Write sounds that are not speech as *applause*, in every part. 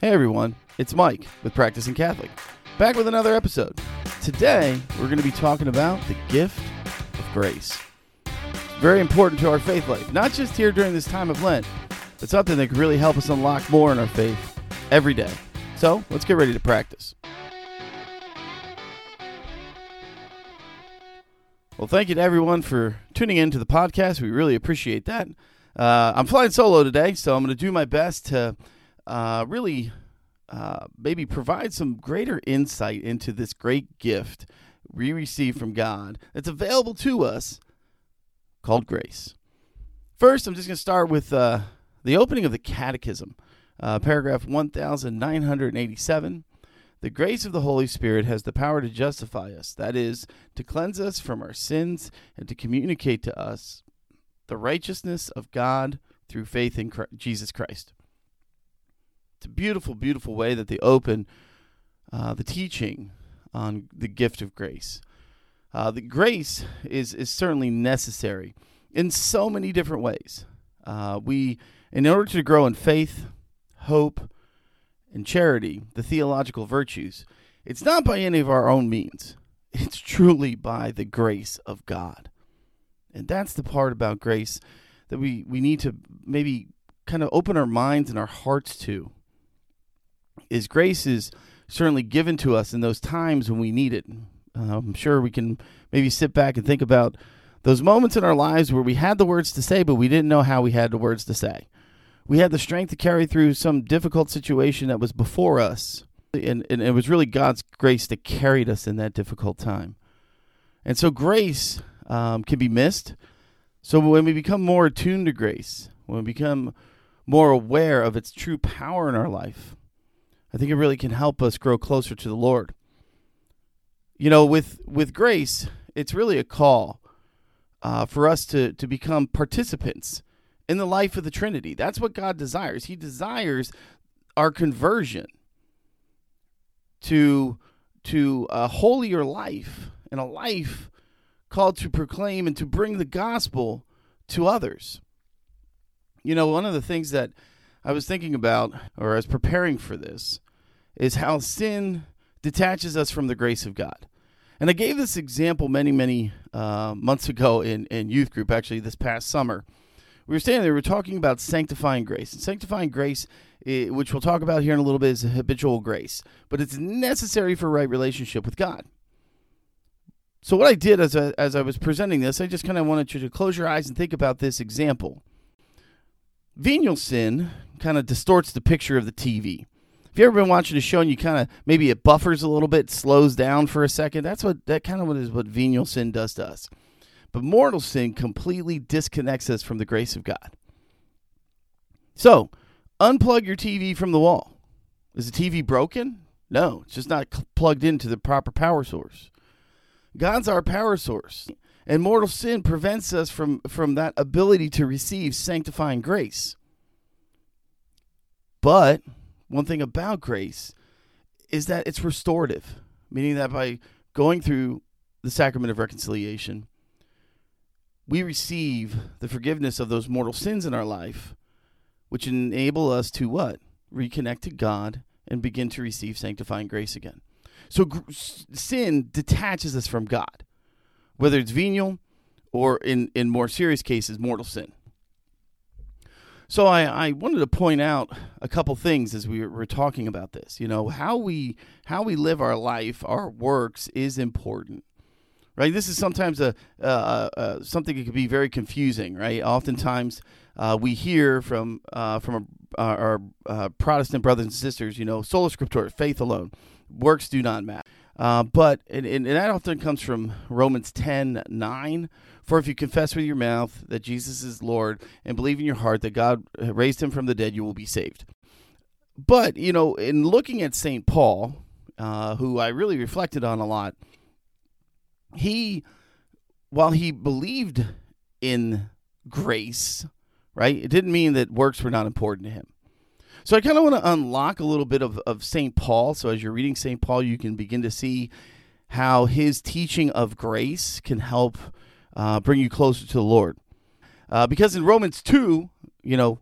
Hey everyone, it's Mike with Practicing Catholic, back with another episode. Today, we're going to be talking about the gift of grace. Very important to our faith life, not just here during this time of Lent, but something that can really help us unlock more in our faith every day. So, let's get ready to practice. Well, thank you to everyone for tuning in to the podcast. We really appreciate that. Uh, I'm flying solo today, so I'm going to do my best to uh, really uh, maybe provide some greater insight into this great gift we receive from God that's available to us called grace. First, I'm just going to start with uh, the opening of the Catechism, uh, paragraph 1987. The grace of the Holy Spirit has the power to justify us, that is, to cleanse us from our sins and to communicate to us the righteousness of God through faith in Christ, Jesus Christ. It's a beautiful, beautiful way that they open uh, the teaching on the gift of grace. Uh, the grace is is certainly necessary in so many different ways. Uh, we, in order to grow in faith, hope, and charity, the theological virtues, it's not by any of our own means. It's truly by the grace of God. And that's the part about grace that we, we need to maybe kind of open our minds and our hearts to. Is grace is certainly given to us in those times when we need it. Uh, I'm sure we can maybe sit back and think about those moments in our lives where we had the words to say, but we didn't know how we had the words to say we had the strength to carry through some difficult situation that was before us. And, and it was really God's grace that carried us in that difficult time. And so grace um, can be missed. So when we become more attuned to grace, when we become more aware of its true power in our life, I think it really can help us grow closer to the Lord. You know, with with grace, it's really a call uh, for us to to become participants in the life of the Trinity. That's what God desires. He desires our conversion to to a holier life and a life called to proclaim and to bring the gospel to others. You know, one of the things that I was thinking about or I was preparing for this is how sin detaches us from the grace of God. And I gave this example many, many uh, months ago in, in youth group, actually, this past summer we were standing there, we were talking about sanctifying grace. And sanctifying grace, eh, which we'll talk about here in a little bit, is a habitual grace, but it's necessary for right relationship with God. So, what I did as as I was presenting this, I just kind of wanted you to close your eyes and think about this example. Venial sin kind of distorts the picture of the TV. If you ever been watching a show and you kind of maybe it buffers a little bit, slows down for a second, that's what that kind of what is what venial sin does to us. But mortal sin completely disconnects us from the grace of God. So, unplug your TV from the wall. Is the TV broken? No, it's just not plugged into the proper power source. God's our power source, and mortal sin prevents us from, from that ability to receive sanctifying grace. But one thing about grace is that it's restorative, meaning that by going through the sacrament of reconciliation, we receive the forgiveness of those mortal sins in our life, which enable us to what? Reconnect to God and begin to receive sanctifying grace again. So sin detaches us from God, whether it's venial or in, in more serious cases, mortal sin. So I, I wanted to point out a couple things as we were talking about this. You know, how we how we live our life, our works is important right? This is sometimes a uh, uh, uh, something that can be very confusing, right? Oftentimes, uh, we hear from uh, from our, our Protestant brothers and sisters, you know, sola scriptura, faith alone, works do not matter. Uh, but and, and, that often comes from Romans 10 9. For if you confess with your mouth that Jesus is Lord and believe in your heart that God raised him from the dead, you will be saved. But, you know, in looking at St. Paul, uh, who I really reflected on a lot, he, while he believed in grace, right, it didn't mean that works were not important to him. So I kind of want to unlock a little bit of, of St. Paul. So as you're reading St. Paul, you can begin to see how his teaching of grace can help uh, bring you closer to the Lord. Uh, because in Romans 2, you know,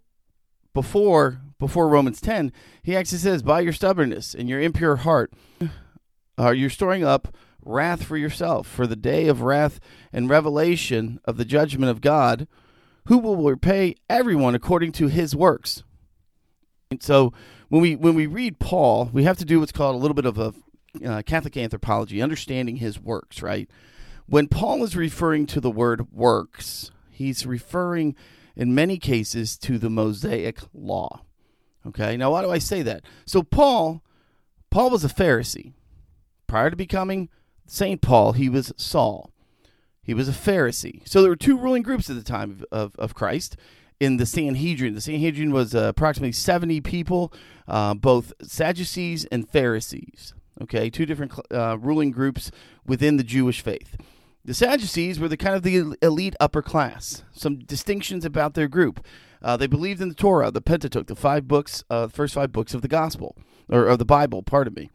before before Romans 10, he actually says, "By your stubbornness and your impure heart, uh, you're storing up wrath for yourself for the day of wrath and revelation of the judgment of God, who will repay everyone according to his works." And so when we when we read Paul, we have to do what's called a little bit of a uh, Catholic anthropology, understanding his works. Right? When Paul is referring to the word works, he's referring in many cases to the Mosaic law. Okay, now why do I say that? So Paul, Paul was a Pharisee. Prior to becoming Saint Paul, he was Saul. He was a Pharisee. So there were two ruling groups at the time of, of, of Christ in the Sanhedrin. The Sanhedrin was uh, approximately 70 people, uh, both Sadducees and Pharisees. Okay, two different uh, ruling groups within the Jewish faith. The Sadducees were the kind of the elite upper class. Some distinctions about their group. Uh, they believed in the Torah, the Pentateuch, the five books, uh, first five books of the Gospel or of the Bible. Pardon me.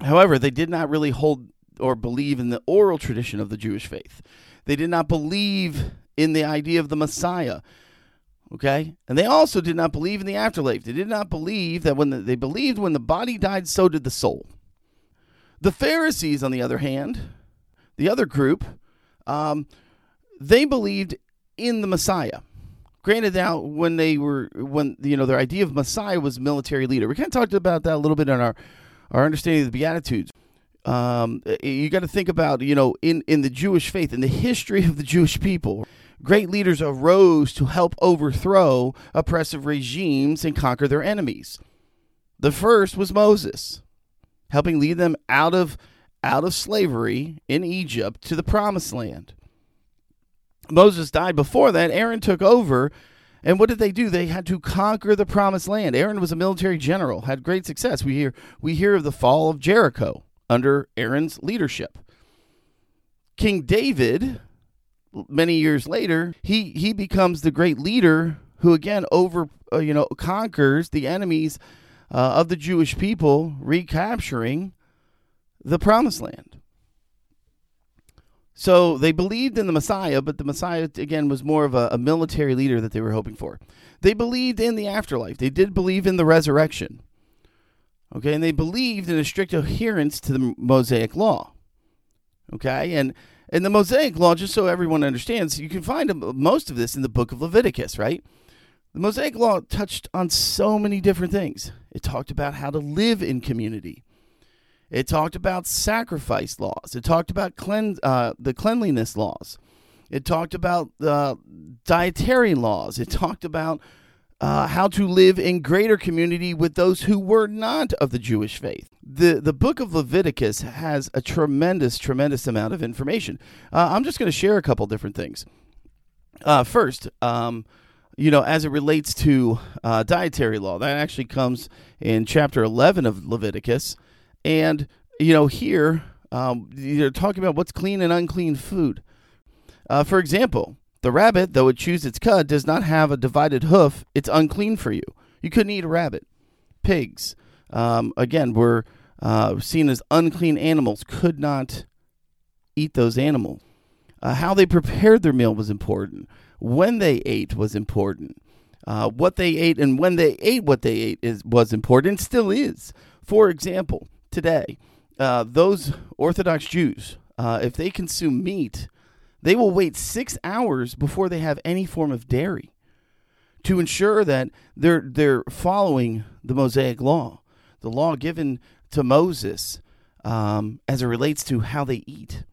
However, they did not really hold or believe in the oral tradition of the Jewish faith. They did not believe in the idea of the Messiah. Okay, and they also did not believe in the afterlife. They did not believe that when the, they believed when the body died, so did the soul. The Pharisees, on the other hand, the other group, um, they believed in the Messiah. Granted, now when they were when you know their idea of Messiah was military leader. We kind of talked about that a little bit in our our understanding of the Beatitudes. Um, you got to think about you know in in the Jewish faith in the history of the Jewish people. Great leaders arose to help overthrow oppressive regimes and conquer their enemies. The first was Moses, helping lead them out of out of slavery in Egypt to the promised land. Moses died before that. Aaron took over. And what did they do? They had to conquer the promised land. Aaron was a military general, had great success. We hear we hear of the fall of Jericho under Aaron's leadership. King David, many years later, he he becomes the great leader who again over uh, you know conquers the enemies uh, of the Jewish people, recapturing the promised land. So they believed in the Messiah, but the Messiah, again, was more of a, a, military leader that they were hoping for. They believed in the afterlife, they did believe in the resurrection. Okay, and they believed in a strict adherence to the Mosaic law. Okay, and and the Mosaic law, just so everyone understands, you can find most of this in the book of Leviticus, right? The Mosaic law touched on so many different things. It talked about how to live in community. It talked about sacrifice laws. It talked about clean, uh, the cleanliness laws. It talked about uh, dietary laws. It talked about uh, how to live in greater community with those who were not of the Jewish faith. The, the book of Leviticus has a tremendous, tremendous amount of information. Uh, I'm just going to share a couple different things. Uh, first, um, you know, as it relates to uh, dietary law, that actually comes in chapter 11 of Leviticus. And, you know, here um, you're talking about what's clean and unclean food. Uh, for example, the rabbit, though it chews its cud, does not have a divided hoof. It's unclean for you. You couldn't eat a rabbit. Pigs, um, again, were uh, seen as unclean animals, could not eat those animals. Uh, how they prepared their meal was important. When they ate was important. Uh, what they ate and when they ate what they ate is was important. Still is. For example, today, uh, those Orthodox Jews, uh, if they consume meat, they will wait six hours before they have any form of dairy to ensure that they're they're following the Mosaic law, the law given to Moses um, as it relates to how they eat.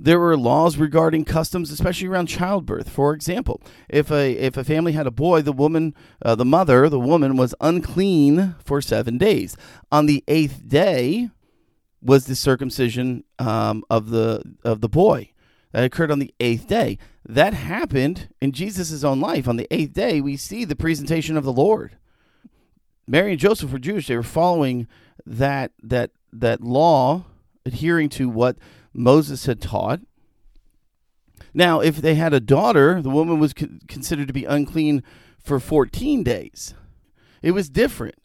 There were laws regarding customs, especially around childbirth. For example, if a if a family had a boy, the woman, uh, the mother, the woman was unclean for seven days. On the eighth day was the circumcision um, of the of the boy. That occurred on the eighth day. That happened in Jesus' own life. On the eighth day, we see the presentation of the Lord. Mary and Joseph were Jewish. They were following that that that law, adhering to what Moses had taught. Now, if they had a daughter, the woman was considered to be unclean for 14 days. It was different.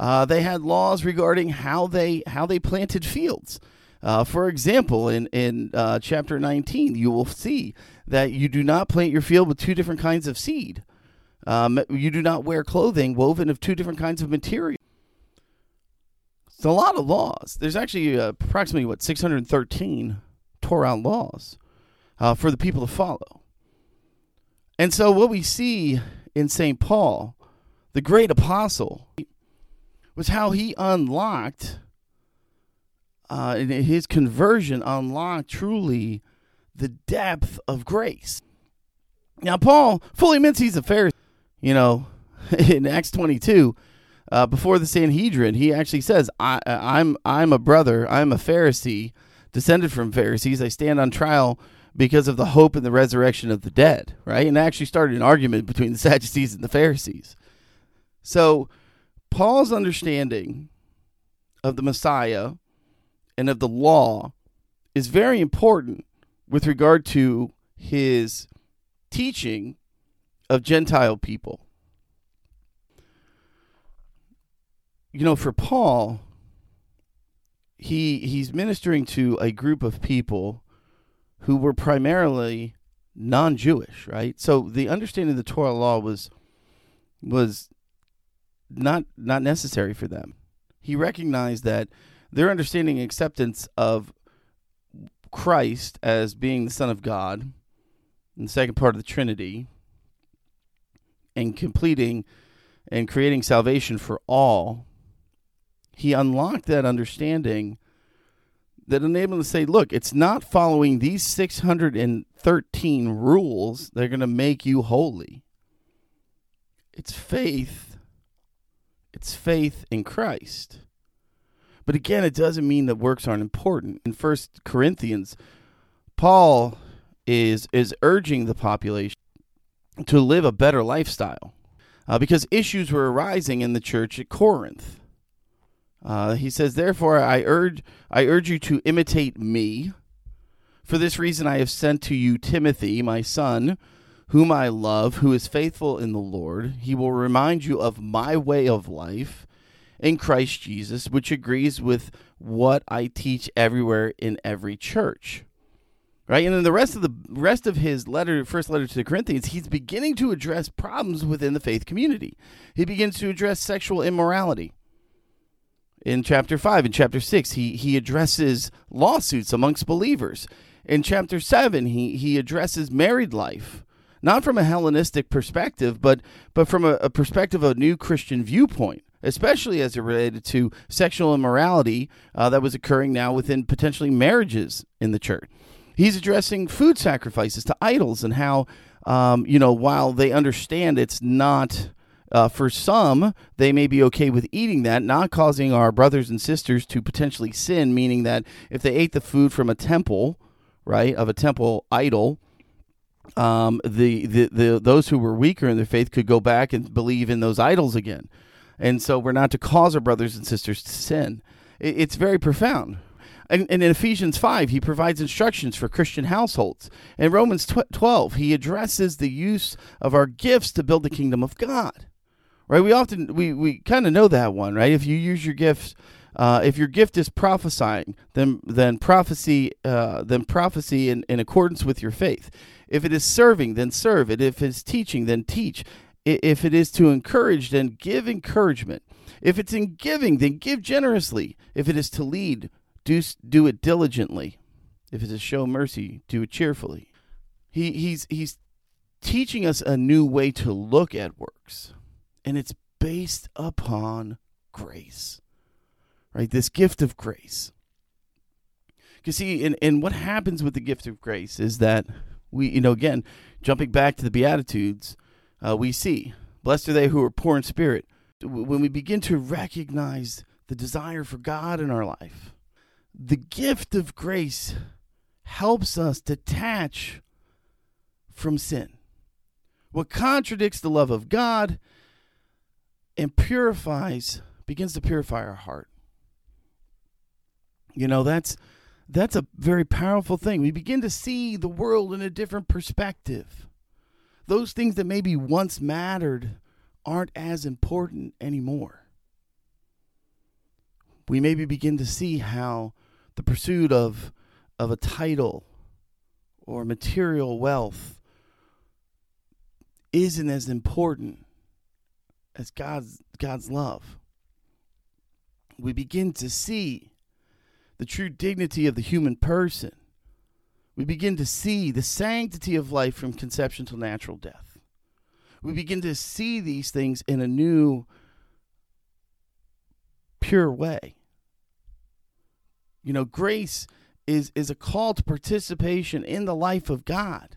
Uh, they had laws regarding how they how they planted fields. Uh, for example, in in uh, chapter 19, you will see that you do not plant your field with two different kinds of seed. Um, you do not wear clothing woven of two different kinds of material. It's a lot of laws. There's actually uh, approximately, what, 613 Torah laws uh, for the people to follow. And so, what we see in St. Paul, the great apostle, was how he unlocked, uh, in his conversion, unlocked truly the depth of grace. Now, Paul fully admits he's a Pharisee. You know, *laughs* in Acts 22, uh, before the Sanhedrin, he actually says, I, I'm, I'm a brother, I'm a Pharisee, descended from Pharisees. I stand on trial because of the hope and the resurrection of the dead, right? And actually started an argument between the *laughs* Sadducees and the Pharisees. So, Paul's understanding of the Messiah and of the law is very important with regard to his teaching of Gentile people. You know, for Paul, he he's ministering to a group of people who were primarily non-Jewish, right? So the understanding of the Torah law was was not not necessary for them. He recognized that their understanding and acceptance of Christ as being the Son of God, and the second part of the Trinity, and completing and creating salvation for all, he unlocked that understanding that enabled him to say, look, it's not following these 613 rules that are going to make you holy. It's faith. It's faith in Christ. But again, it doesn't mean that works aren't important. In First Corinthians, Paul is is urging the population to live a better lifestyle uh, because issues were arising in the church at Corinth. Uh, he says, "Therefore, I urge I urge you to imitate me. For this reason, I have sent to you Timothy, my son, whom I love, who is faithful in the Lord. He will remind you of my way of life." In Christ Jesus, which agrees with what I teach everywhere in every church. Right? And then the rest of the rest of his letter first letter to the corinthians he's beginning to address problems within the faith community. He begins to address sexual immorality. In chapter 5 in chapter 6 he he addresses lawsuits amongst believers. In chapter 7 he he addresses married life not from a hellenistic perspective but but from a, a perspective of a new christian viewpoint especially as it related to sexual immorality uh, that was occurring now within potentially marriages in the church He's addressing food sacrifices to idols and how, um, you know, while they understand it's not. Uh, for some, they may be okay with eating that, not causing our brothers and sisters to potentially sin, meaning that if they ate the food from a temple, right, of a temple idol, um, the, the, the those who were weaker in their faith could go back and believe in those idols again. And so we're not to cause our brothers and sisters to sin. It's very profound, and, in Ephesians 5, he provides instructions for Christian households. In Romans 12, he addresses the use of our gifts to build the kingdom of God. Right? We often, we, we kind of know that one, right? If you use your gifts, uh, if your gift is prophesying, then then prophecy, uh, then prophecy in, in accordance with your faith. If it is serving, then serve it. If it's teaching, then teach. If it is to encourage, then give encouragement. If it's in giving, then give generously. If it is to lead, do, do it diligently. If it's to show mercy, do it cheerfully. He, he's, he's teaching us a new way to look at works, and it's based upon grace, right? This gift of grace. You see, and, and what happens with the gift of grace is that we, you know, again, jumping back to the Beatitudes, uh, we see, blessed are they who are poor in spirit. When we begin to recognize the desire for God in our life, the gift of grace helps us detach from sin. What contradicts the love of God and purifies begins to purify our heart. You know, that's that's a very powerful thing. We begin to see the world in a different perspective. Those things that maybe once mattered aren't as important anymore. We maybe begin to see how the pursuit of of a title or material wealth isn't as important as God's God's love. We begin to see the true dignity of the human person. We begin to see the sanctity of life from conception to natural death. We begin to see these things in a new, pure way. You know, grace is, is a call to participation in the life of God.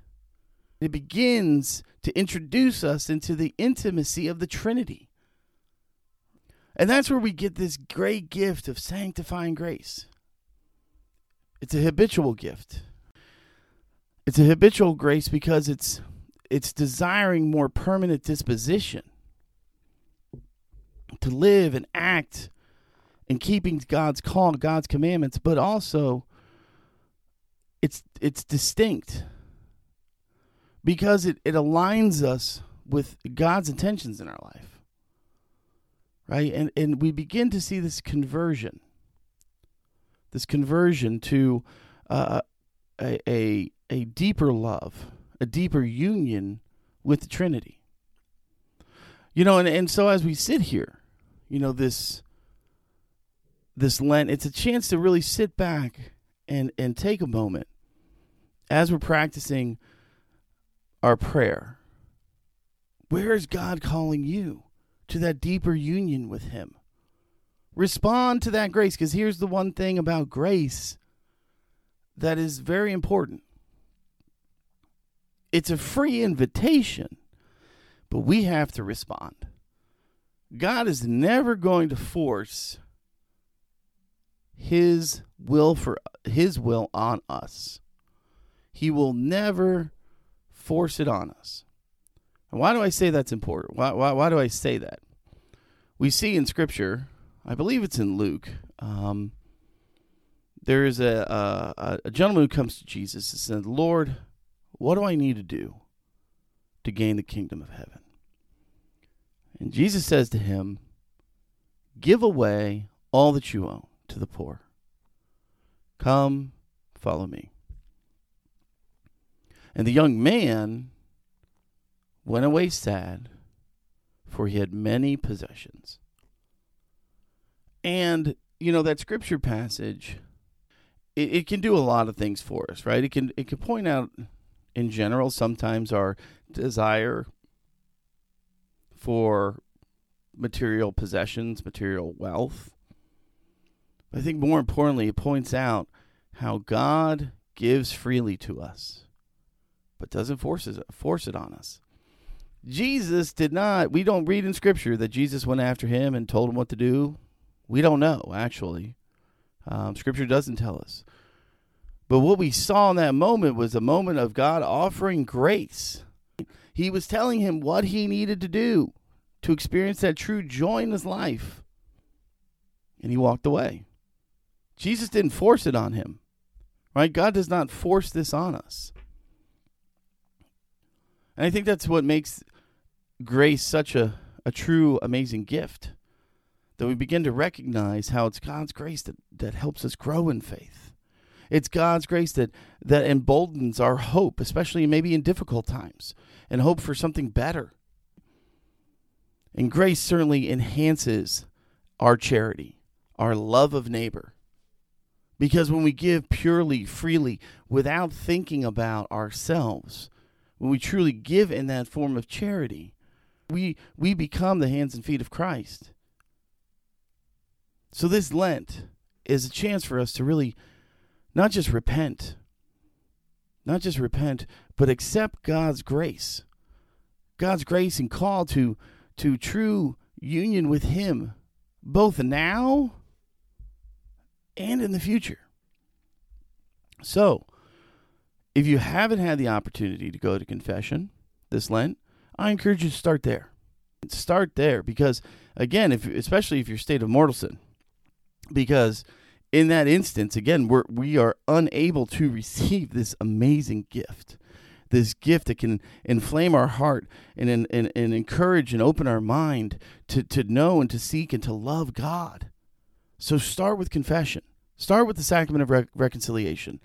It begins to introduce us into the intimacy of the Trinity. And that's where we get this great gift of sanctifying grace. It's a habitual gift. It's a habitual grace because it's it's desiring more permanent disposition to live and act in keeping God's call, God's commandments, but also it's it's distinct because it, it aligns us with God's intentions in our life. Right? And and we begin to see this conversion. This conversion to uh, a, a a deeper love, a deeper union with the Trinity. You know, and, and so as we sit here, you know, this this Lent, it's a chance to really sit back and, and take a moment as we're practicing our prayer. Where is God calling you to that deeper union with Him? Respond to that grace, because here's the one thing about grace that is very important it's a free invitation, but we have to respond. God is never going to force his will for his will on us. He will never force it on us. And why do I say that's important? Why, why, why do I say that? We see in Scripture, I believe it's in Luke, um, there is a, a, a gentleman who comes to Jesus and says, Lord, what do I need to do to gain the kingdom of heaven? And Jesus says to him, Give away all that you own to the poor. Come, follow me. And the young man went away sad, for he had many possessions. And, you know, that scripture passage, it, it can do a lot of things for us, right? It can it can point out in general sometimes our desire for material possessions, material wealth. But I think more importantly, it points out how God gives freely to us, but doesn't force it, force it on us. Jesus did not, we don't read in Scripture that Jesus went after him and told him what to do. We don't know, actually. Um, scripture doesn't tell us. But what we saw in that moment was a moment of God offering grace. He was telling him what he needed to do to experience that true joy in his life. And he walked away. Jesus didn't force it on him. Right? God does not force this on us. And I think that's what makes grace such a, a true, amazing gift. That we begin to recognize how it's God's grace that, that helps us grow in faith. It's God's grace that that emboldens our hope, especially maybe in difficult times, and hope for something better. And grace certainly enhances our charity, our love of neighbor. Because when we give purely, freely, without thinking about ourselves, when we truly give in that form of charity, we, we become the hands and feet of Christ. So, this Lent is a chance for us to really not just repent, not just repent, but accept God's grace. God's grace and call to, to true union with Him, both now and in the future. So, if you haven't had the opportunity to go to confession this Lent, I encourage you to start there. Start there because, again, if especially if you're state of mortal sin, because in that instance, again, we're, we are unable to receive this amazing gift, this gift that can inflame our heart and, and, and, and encourage and open our mind to, to know and to seek and to love God. So start with confession. Start with the sacrament of re- reconciliation.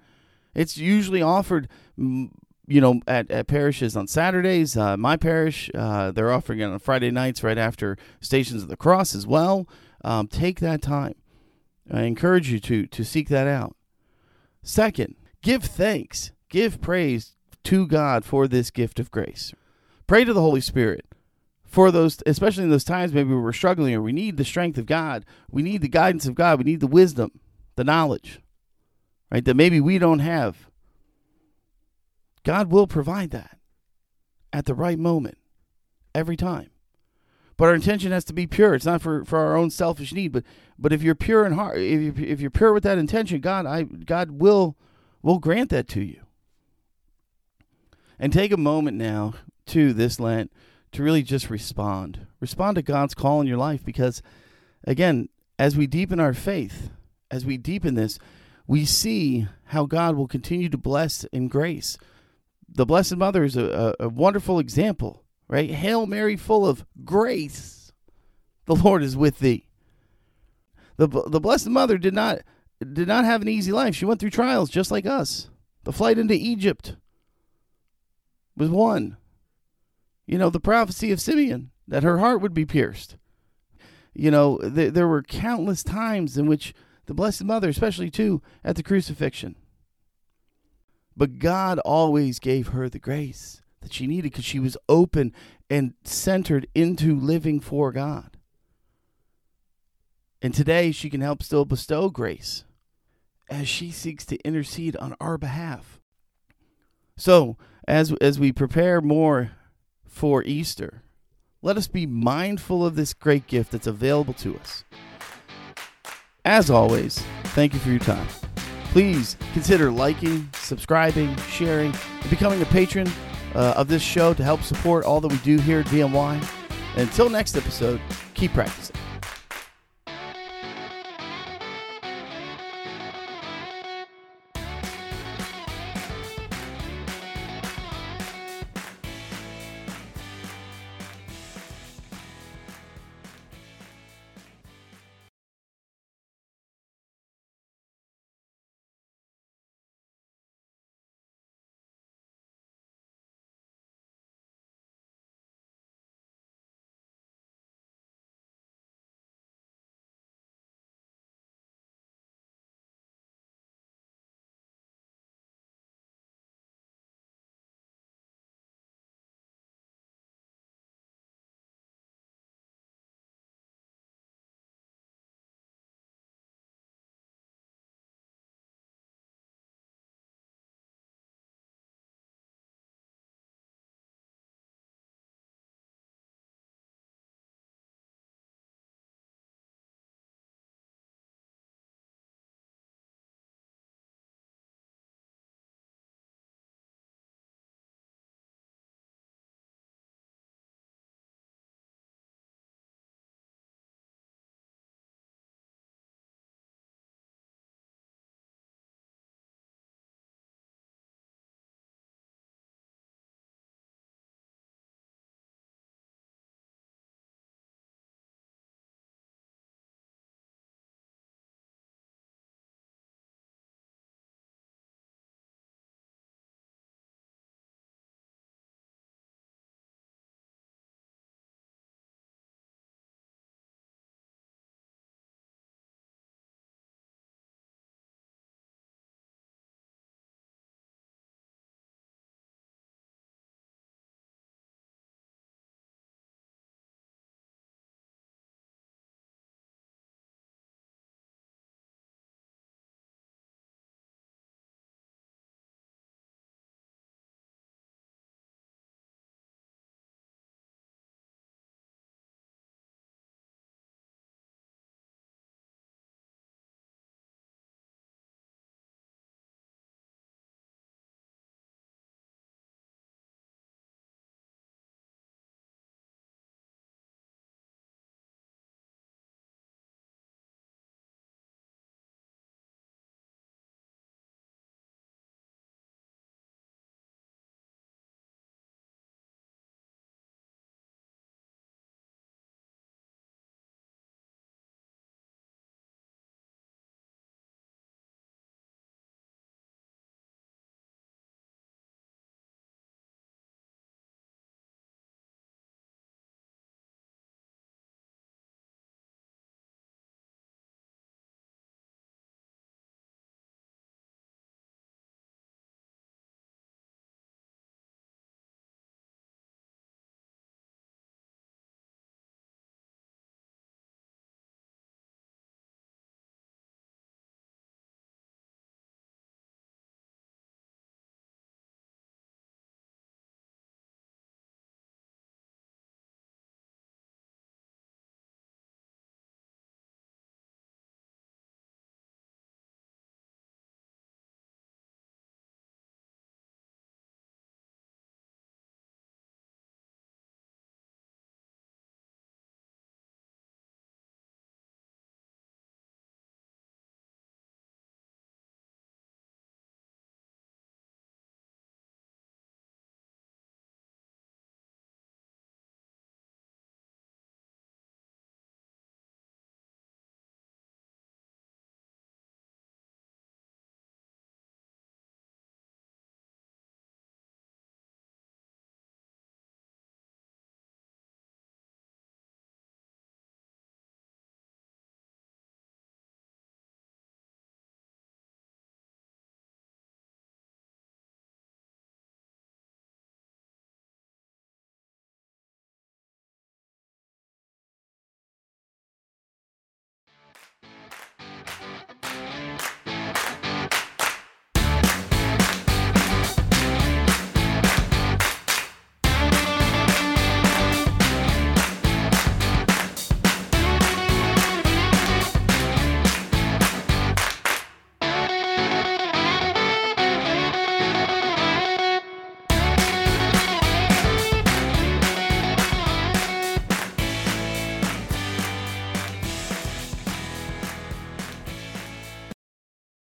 It's usually offered, you you know, at, at parishes on Saturdays. Uh, my parish, uh, they're offering it on Friday nights right after Stations of the Cross as well. Um, take that time. I encourage you to to seek that out. Second, give thanks, give praise to God for this gift of grace. Pray to the Holy Spirit for those, especially in those times maybe we're struggling or we need the strength of God, we need the guidance of God, we need the wisdom, the knowledge, right? That maybe we don't have. God will provide that at the right moment every time. But our intention has to be pure. It's not for, for our own selfish need, but but if you're pure in heart, if you if you're pure with that intention, God I God will will grant that to you. And take a moment now to this Lent to really just respond. Respond to God's call in your life because again, as we deepen our faith, as we deepen this, we see how God will continue to bless in grace. The Blessed Mother is a, a, a wonderful example right? Hail Mary, full of grace, the Lord is with thee. The, the Blessed Mother did not did not have an easy life. She went through trials just like us. The flight into Egypt was one. You know, the prophecy of Simeon that her heart would be pierced. You know, th- there were countless times in which the Blessed Mother, especially too, at the crucifixion. But God always gave her the grace that she needed because she was open and centered into living for God. And today she can help still bestow grace as she seeks to intercede on our behalf. So, as as we prepare more for Easter, let us be mindful of this great gift that's available to us. As always, thank you for your time. Please consider liking, subscribing, sharing, and becoming a patron uh, of this show to help support all that we do here at VMY. And until next episode, keep practicing.